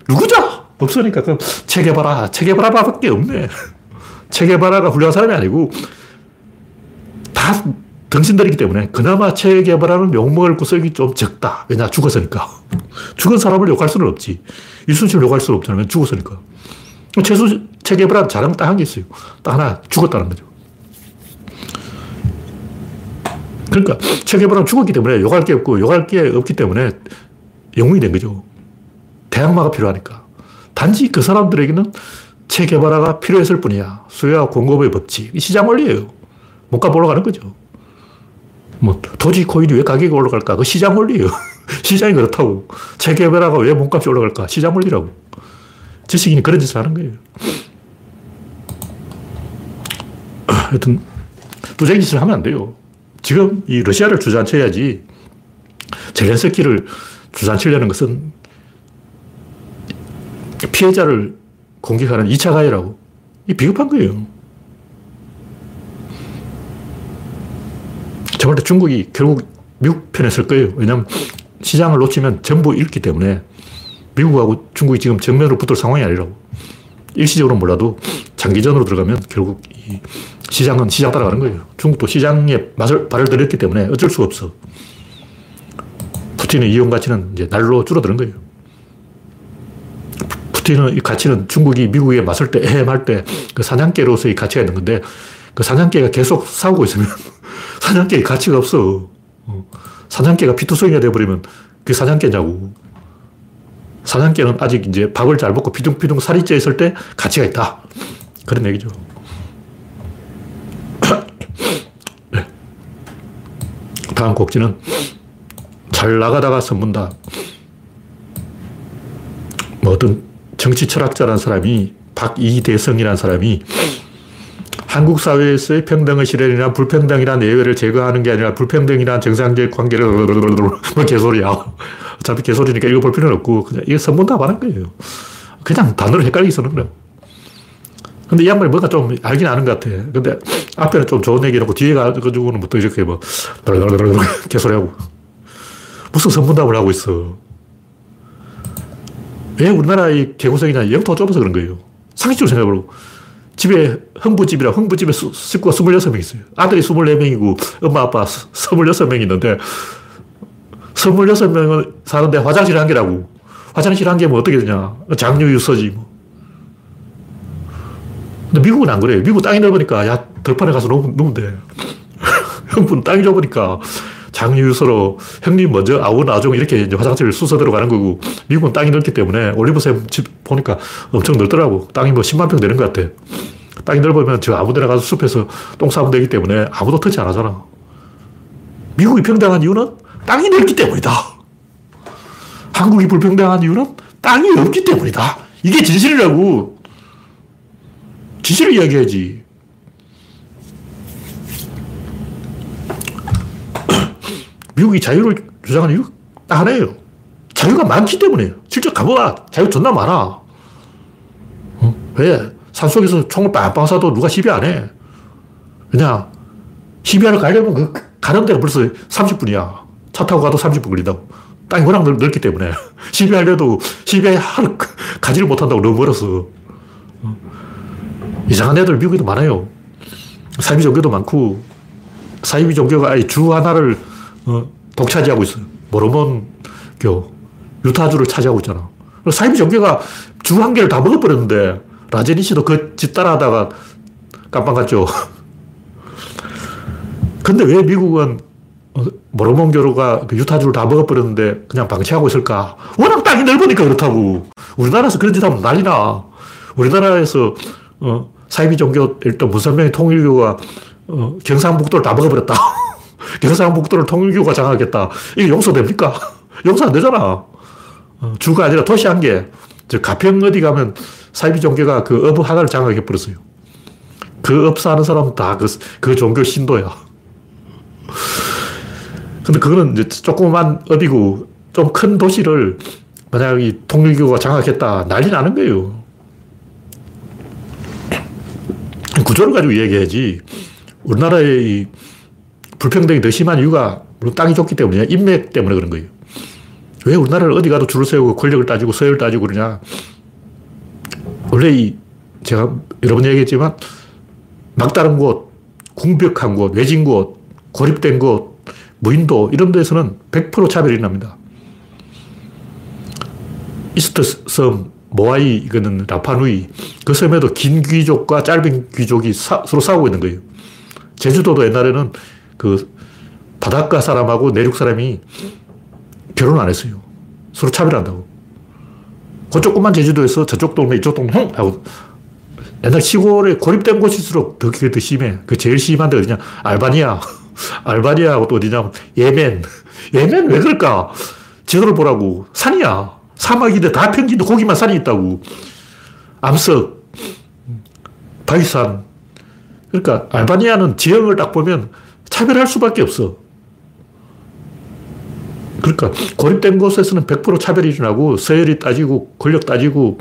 누구죠? 없으니까 그럼 체 게바라, 체 게바라밖에 없네. 체 게바라가 훌륭한 사람이 아니고 다 등신들이기 때문에 그나마 체 게바라는 욕먹을 구석이 좀 적다. 왜냐? 죽었으니까. 죽은 사람을 욕할 수는 없지. 이순신을 욕할 수는 없잖아요. 죽었으니까. 최수, 체계바라 자랑 딱한 게 있어요. 딱 하나 죽었다는 거죠. 그러니까 체계바라는 죽었기 때문에 욕할 게 없고 욕할 게 없기 때문에 영웅이 된 거죠. 대항마가 필요하니까. 단지 그 사람들에게는 체계발화가 필요했을 뿐이야. 수요와 공급의 법칙. 시장 원리예요. 몸값 올라가는 거죠. 뭐, 도지 코인이 왜 가격이 올라갈까? 그 시장 원리예요. [LAUGHS] 시장이 그렇다고. 체계발화가 왜 몸값이 올라갈까? 시장 원리라고. 지식인이 그런 짓을 하는 거예요. [CLEARS THROAT] 하여튼, 부쟁 짓을 하면 안 돼요. 지금 이 러시아를 주저앉혀야지 젤렌스키를 주저앉히려는 것은 피해자를 공격하는 2차 가해라고. 이 비겁한 거예요. 저볼 때 중국이 결국 미국 편에 설 거예요. 왜냐하면 시장을 놓치면 전부 잃기 때문에 미국하고 중국이 지금 정면으로 붙을 상황이 아니라고. 일시적으로 몰라도 장기전으로 들어가면 결국 이 시장은 시장 따라가는 거예요. 중국도 시장에 맛을, 발을 들였기 때문에 어쩔 수가 없어. 푸틴의 이용 가치는 이제 날로 줄어드는 거예요. 푸틴의 이 가치는 중국이 미국에 맞설 때, 에헴할 때, 그 사냥개로서의 가치가 있는 건데, 그 사냥개가 계속 싸우고 있으면, [LAUGHS] 사냥개의 가치가 없어. 어. 사냥개가 피투성이가 되어버리면, 그게 사냥개냐고. 사냥개는 아직 이제 밥을 잘 먹고 피둥피둥 살이 쪄 있을 때 가치가 있다. 그런 얘기죠. [COUGHS] 네. 다음 곡지는 잘 나가다가 선문다. 뭐 어떤 정치 철학자라는 사람이 박이대성이라는 사람이 한국 사회에서의 평등의 실현이나 불평등이란 예외를 제거하는 게 아니라 불평등이란 정상적 관계를 뭐 [LAUGHS] 개소리야. 어차피 개소리니까 읽어볼 필요는 없고 그냥 이게 선문답 하는 거예요. 그냥 단어를 헷갈리게 쓰는 거예요. 근데 이 양반이 뭔가 좀 알긴 아는 것 같아. 근데 앞에는 좀 좋은 얘기 해놓고 뒤에 가지고는 또 이렇게 뭐 [LAUGHS] 개소리하고 무슨 선문답을 하고 있어. 왜 우리나라의 개구성이냐 영토가 좁아서 그런 거예요. 상식적으로 생각해보고 집에 흥부집이라 흥부집에 식구가 26명 있어요. 아들이 24명이고 엄마 아빠 26명 있는데 26명은 사는데 화장실 한 개라고. 화장실 한 개면 어떻게 되냐. 장유유서지 뭐. 근데 미국은 안 그래요. 미국 땅이 넓으니까 야 들판에 가서 누면, 돼. [LAUGHS] 형분 땅이 좁으니까 장유유서로 형님 먼저 아우 나중 이렇게 이제 화장실 순서대로 가는 거고 미국은 땅이 넓기 때문에 올리브쌤 집 보니까 엄청 넓더라고. 땅이 뭐 10만 평 되는 것 같아. 땅이 넓으면 저 아무 데나 가서 숲에서 똥 싸면 되기 때문에 아무도 터치 안 하잖아. 미국이 평등한 이유는 땅이 넓기 때문이다. 한국이 불평등한 이유는 땅이 없기 때문이다. 이게 진실이라고. 진실을 이야기해야지. 미국이 자유를 주장하는 이유 딱 하나예요. 자유가 많기 때문에요. 실제 가봐봐. 자유 존나 많아. 어? 왜? 산속에서 총을 빵빵 쏴도 누가 시비 안 해. 그냥 시비하러 가려면 그 가는 데가 벌써 30분이야. 차 타고 가도 30분 걸린다고. 땅이 워낙 넓, 기 때문에. [LAUGHS] 시비하려도 시비에 하루 가지를 못한다고 너무 멀어서. 어? 이상한 애들 미국에도 많아요. 사이비 종교도 많고, 사이비 종교가 아예 주 하나를 어, 독차지하고 있어요. 모르몬교, 유타주를 차지하고 있잖아. 사이비 종교가 주 한 개를 다 먹어버렸는데, 라제니 씨도 그짓 따라하다가 깜빵 갔죠. [LAUGHS] 근데 왜 미국은 어, 모르몬교가 그 유타주를 다 먹어버렸는데 그냥 방치하고 있을까? 워낙 땅이 넓으니까 그렇다고. 우리나라에서 그런 짓 하면 난리 나. 우리나라에서 어, 사이비 종교 일단 무설명의 통일교가 어, 경상북도를 다 먹어버렸다. [LAUGHS] 경상 북도를 통일교가 장악했다. 이게 용서됩니까? [LAUGHS] 용서 안 되잖아. 어, 주가 아니라 도시 한 개. 저 가평 어디 가면 사이비 종교가 그 읍 하나를 장악해 버렸어요. 그 읍 사는 사람은 다 그, 그 종교 신도야. 근데 그거는 이제 조그만 읍이고 좀 큰 도시를 만약 이 통일교가 장악했다 난리 나는 거예요. 구조를 가지고 얘기해야지. 우리나라의 불평등이 더 심한 이유가 물론 땅이 좁기 때문이야. 인맥 때문에 그런 거예요. 왜 우리나라를 어디 가도 줄을 세우고 권력을 따지고 서열을 따지고 그러냐. 원래 이 제가 여러 번 얘기했지만 막다른 곳, 궁벽한 곳, 외진 곳, 고립된 곳, 무인도 이런 데서는 100% 차별이 납니다. 이스트 섬, 모아이, 이거는 라파누이. 그 섬에도 긴 귀족과 짧은 귀족이 사, 서로 싸우고 있는 거예요. 제주도도 옛날에는 그 바닷가 사람하고 내륙 사람이 결혼 안 했어요. 서로 차별한다고. 그 조그만 제주도에서 저쪽 동네, 이쪽 동네, 형! 하고 옛날 시골에 고립된 곳일수록 더 그게 더 심해. 그 제일 심한 데 어디냐? 알바니아. [LAUGHS] 알바니아하고 또 어디냐? 예멘. 예멘 왜 그럴까? 지도를 보라고. 산이야. 사막인데 다 평지인데 거기만 산이 있다고. 암석, 바위산. 그러니까 알바니아는 지형을 딱 보면 차별할 수밖에 없어. 그러니까 고립된 곳에서는 100% 차별이 일어나고 서열이 따지고 권력 따지고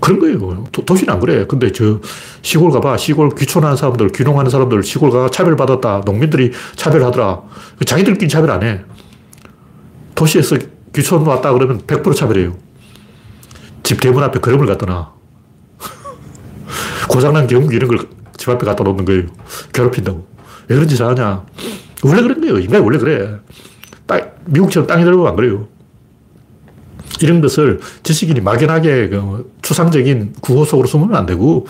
그런 거예요. 도, 시는안 그래. 근데 저 시골 가봐. 시골 귀촌하는 사람들, 귀농하는 사람들, 시골 가 차별받았다. 농민들이 차별하더라. 자기들끼리 차별 안 해. 도시에서 귀촌 왔다 그러면 100% 차별해요. 집 대문 앞에 그림을 갖다 놔. [LAUGHS] 고장난 경기 이런 걸 집 앞에 갖다 놓는 거예요. 괴롭힌다고. 왜 그런 짓을 하냐. 원래 그런 거예요. 인간이 원래 그래. 땅, 미국처럼 땅이 넓으면 안 그래요. 이런 것을 지식인이 막연하게 그 추상적인 구호 속으로 숨으면 안 되고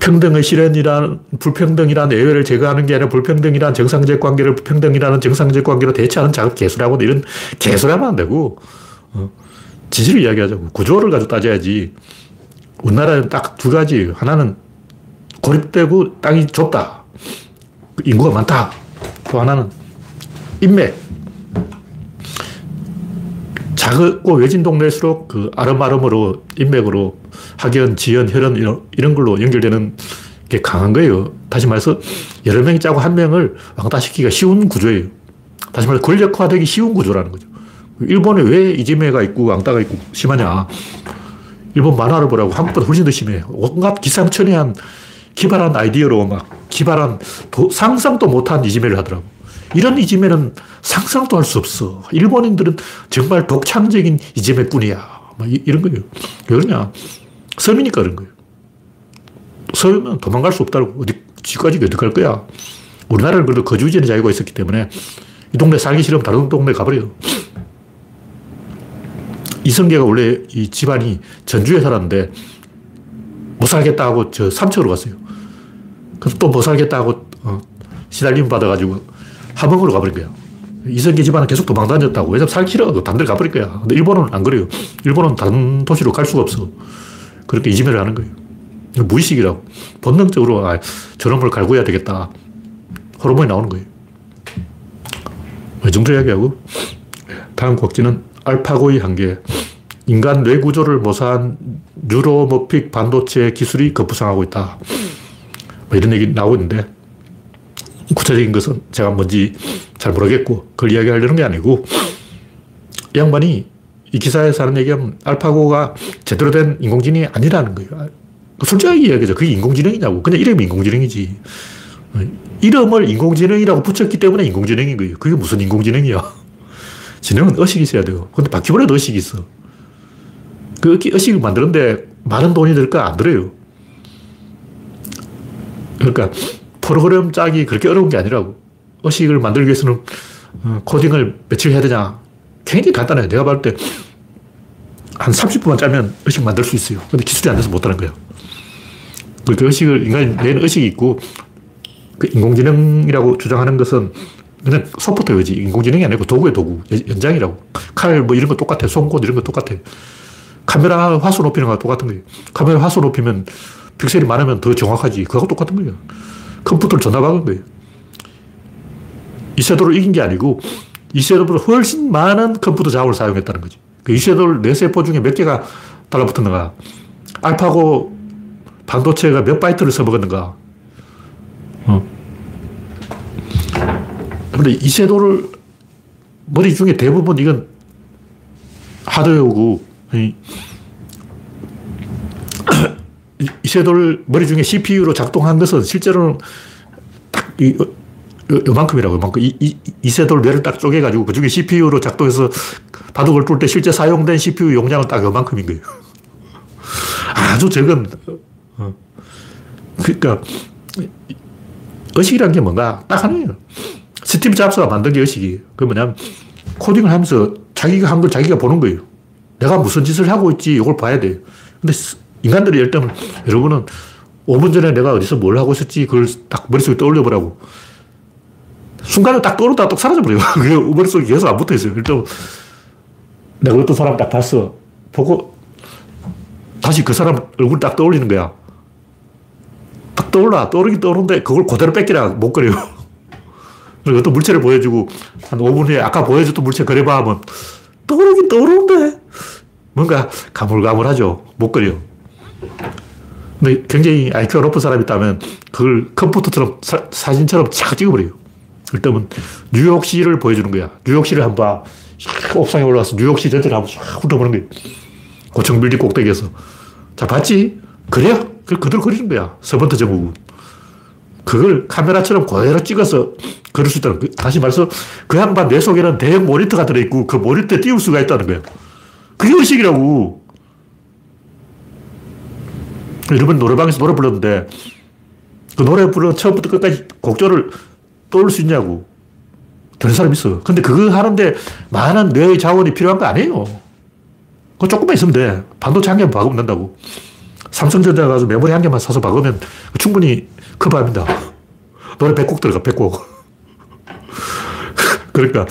평등의 실현이란 불평등이란 예외를 제거하는 게 아니라 불평등이란 정상적 관계를 불평등이라는 정상적 관계로 대체하는 작업 개수라고 이런 하면 안 되고 어, 지식을 이야기하자고 구조를 가지고 따져야지 우리나라는 딱 두 가지 하나는 고립되고 땅이 좁다 인구가 많다 또 하나는 인맥 작고 외진 동네일수록 그 아름아름으로 인맥으로 학연, 지연, 혈연 이런, 이런 걸로 연결되는 게 강한 거예요. 다시 말해서 여러 명이 짜고 한 명을 왕따시키기가 쉬운 구조예요. 다시 말해서 권력화되기 쉬운 구조라는 거죠. 일본에 왜 이재명가 있고 왕따가 있고 심하냐. 일본 만화를 보라고 한국보다 훨씬 더 심해. 온갖 기상천외한 기발한 아이디어로 막 기발한 도, 상상도 못한 이지매를 하더라고. 이런 이지매는 상상도 할 수 없어. 일본인들은 정말 독창적인 이지매꾼이야. 이런 거예요. 왜 그러냐. 섬이니까 그런 거예요. 섬은 도망갈 수 없다고. 어디, 지까지 어디 갈 거야. 우리나라는 그래도 거주지의 자유가 있었기 때문에 이 동네 살기 싫으면 다른 동네 가버려요. 이성계가 원래 이 집안이 전주에 살았는데 못 살겠다 하고 저 삼척으로 갔어요. 그래서 또 못 살겠다 하고 어, 시달림 받아가지고 함흥으로 가버린 거야. 이성계 집안은 계속 도망 다녔다고. 왜냐면 싫어. 단들 가버릴 거야. 근데 일본은 안 그래요. 일본은 다른 도시로 갈 수가 없어. 그렇게 이지매를 하는 거예요. 무의식이라고. 본능적으로, 아, 저런 걸 갈구해야 되겠다. 호르몬이 나오는 거예요. 이 정도 이야기하고, 다음 곡지는 알파고의 한계. 인간 뇌 구조를 모사한 뉴로모픽 반도체 기술이 급부상하고 있다. 뭐 이런 얘기 나오고 있는데, 구체적인 것은 제가 뭔지 잘 모르겠고, 그걸 이야기하려는 게 아니고, 이 양반이 이 기사에서 하는 얘기하면 알파고가 제대로 된 인공지능이 아니라는 거예요. 솔직하게 이야기하죠. 그게 인공지능이냐고. 그냥 이름이 인공지능이지. 이름을 인공지능이라고 붙였기 때문에 인공지능인 거예요. 그게 무슨 인공지능이야. 지능은 의식이 있어야 돼요. 근데 바퀴벌레도 의식이 있어. 그 의식을 만드는데 많은 돈이 들까? 안 들어요. 그러니까 프로그램 짜기 그렇게 어려운 게 아니라고. 의식을 만들기 위해서는 어, 코딩을 며칠 해야 되냐. 굉장히 간단해요. 내가 봤을 때 한 30분만 짜면 의식 만들 수 있어요. 근데 기술이 안 돼서 못하는 거예요. 그 의식을, 인간이 내는 의식이 있고, 그 인공지능이라고 주장하는 것은 그냥 소프트웨어지. 인공지능이 아니고 도구의 도구. 연장이라고. 칼 뭐 이런 거 똑같아. 송곳 이런 거 똑같아. 카메라 화소 높이는 거랑 똑같은 거예요. 카메라 화소 높이면 픽셀이 많으면 더 정확하지. 그거하고 똑같은 거예요. 컴퓨터를 전화 박은 거예요. 이세돌을 이긴 게 아니고 이세돌보다 훨씬 많은 컴퓨터 자원을 사용했다는 거지. 그 이세돌 뇌세포 중에 몇 개가 달라붙었는가. 알파고 반도체가 몇 바이트를 써먹었는가. 어. 근데 이세돌을 머리 중에 대부분 이건 하드웨어고, 이세돌 머리 중에 CPU로 작동한 것은 실제로는 딱 이, 요만큼이라고, 요만큼. 이, 이, 이세돌 뇌를 딱 쪼개가지고 그 중에 CPU로 작동해서 바둑을 뚫 때 실제 사용된 CPU 용량은 딱 요만큼인 거예요. 아주 적은, 어. 그러니까, 의식이라는 게 뭔가 딱 하나예요. 스티브 잡스가 만든 게 의식이에요. 그 뭐냐면, 코딩을 하면서 자기가 한 걸 자기가 보는 거예요. 내가 무슨 짓을 하고 있지, 이걸 봐야 돼요. 근데 인간들이 일단 여러분은 5분 전에 내가 어디서 뭘 하고 있었지 그걸 딱 머릿속에 떠올려 보라고. 순간에 딱 떠오르다가 또 사라져버려요. [LAUGHS] 그게 머릿속에 계속 안 붙어 있어요. 일단 내가 어떤 사람 딱 봤어. 보고 다시 그 사람 얼굴 딱 떠올리는 거야. 딱 떠올라. 떠오르긴 떠오르는데 그걸 그대로 뺏기라 못 그래요. 그리고 또 물체를 보여주고 한 5분 후에 아까 보여줬던 물체 그려봐 하면 떠오르긴 떠오르는데 뭔가 가물가물하죠. 못 그려. 근데 굉장히 IQ가 높은 사람이 있다면 그걸 컴퓨터처럼 사, 진처럼착 찍어버려요. 그러면 뉴욕시를 보여주는 거야. 뉴욕시를 한번 봐. 옥상에 올라가서 뉴욕시 전체를 한번 쫙 훑어보는 거예요. 고층 빌딩 꼭대기에서. 자, 봤지? 그래요. 그걸 그대로 그리는 거야. 서번트 정부. 그걸 카메라처럼 그대로 찍어서 그릴 수 있다는 거 다시 말해서 그 양반 뇌 속에는 대형 모니터가 들어있고 그 모니터에 띄울 수가 있다는 거야. 그게 의식이라고. 여러분 노래방에서 노래 불렀는데 그 노래 부르는 처음부터 끝까지 곡조를 떠올 수 있냐고. 되는 사람 있어. 근데 그거 하는데 많은 뇌의 자원이 필요한 거 아니에요. 그거 조금만 있으면 돼. 반도체 한 개만 박으면 된다고. 삼성전자 가서 메모리 한 개만 사서 박으면 충분히 커버합니다. 노래 100곡 들어가, 100곡. [LAUGHS] 그러니까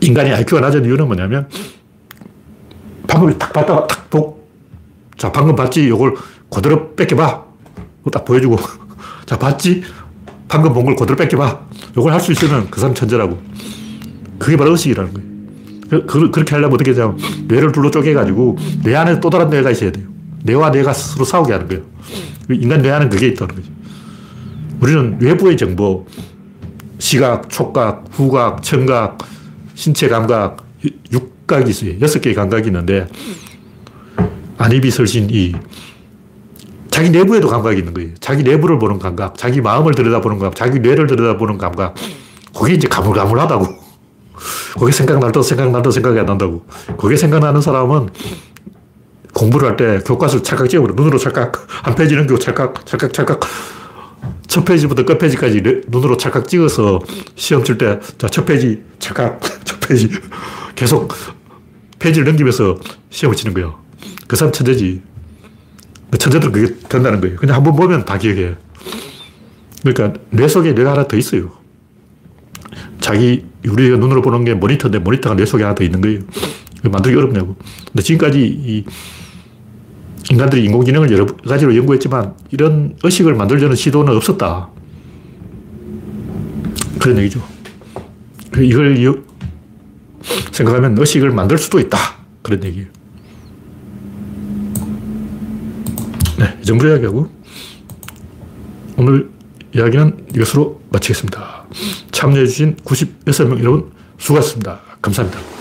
인간이 IQ가 낮은 이유는 뭐냐면 방금 딱 봤다가 탁 복. 자, 방금 봤지? 요걸 그대로 뺏겨봐. 딱 보여주고. [LAUGHS] 자, 봤지? 방금 본 걸 그대로 뺏겨봐. 요걸 할 수 있으면 그 사람 천재라고. 그게 바로 의식이라는 거예요. 그, 그, 그렇게 하려면 어떻게 하냐면 뇌를 둘로 쪼개가지고 뇌 안에 또 다른 뇌가 있어야 돼요. 뇌와 뇌가 스스로 싸우게 하는 거예요. 인간 뇌 안에 그게 있다는 거죠. 우리는 외부의 정보, 시각, 촉각, 후각, 청각, 신체 감각, 육각이 있어요. 여섯 개의 감각이 있는데, 안입이 설신 이. 자기 내부에도 감각이 있는 거예요. 자기 내부를 보는 감각, 자기 마음을 들여다보는 감각, 자기 뇌를 들여다보는 감각. 그게 이제 가물가물하다고. 그게 생각날 듯 생각날 듯 생각이 안 난다고. 그게 생각나는 사람은 공부를 할 때 교과서 찰칵 찍어버려. 눈으로 찰칵. 한 페이지 넘기고 찰칵, 찰칵, 찰칵. 첫 페이지부터 끝 페이지까지 눈으로 찰칵 찍어서 시험 칠 때, 자, 첫 페이지, 찰칵, [LAUGHS] 첫 페이지. 계속 페이지를 넘기면서 시험을 치는 거예요. 그 사람 천재지. 그 천재들은 그게 된다는 거예요. 그냥 한번 보면 다 기억해. 그러니까 뇌 속에 뇌가 하나 더 있어요. 자기, 우리가 눈으로 보는 게 모니터인데 모니터가 뇌 속에 하나 더 있는 거예요. 만들기 어렵냐고. 근데 지금까지 이 인간들이 인공지능을 여러 가지로 연구했지만 이런 의식을 만들려는 시도는 없었다. 그런 얘기죠. 이걸 생각하면 의식을 만들 수도 있다. 그런 얘기예요. 네, 이 정도 이야기하고 오늘 이야기는 이것으로 마치겠습니다. 참여해주신 96명 여러분 수고하셨습니다. 감사합니다.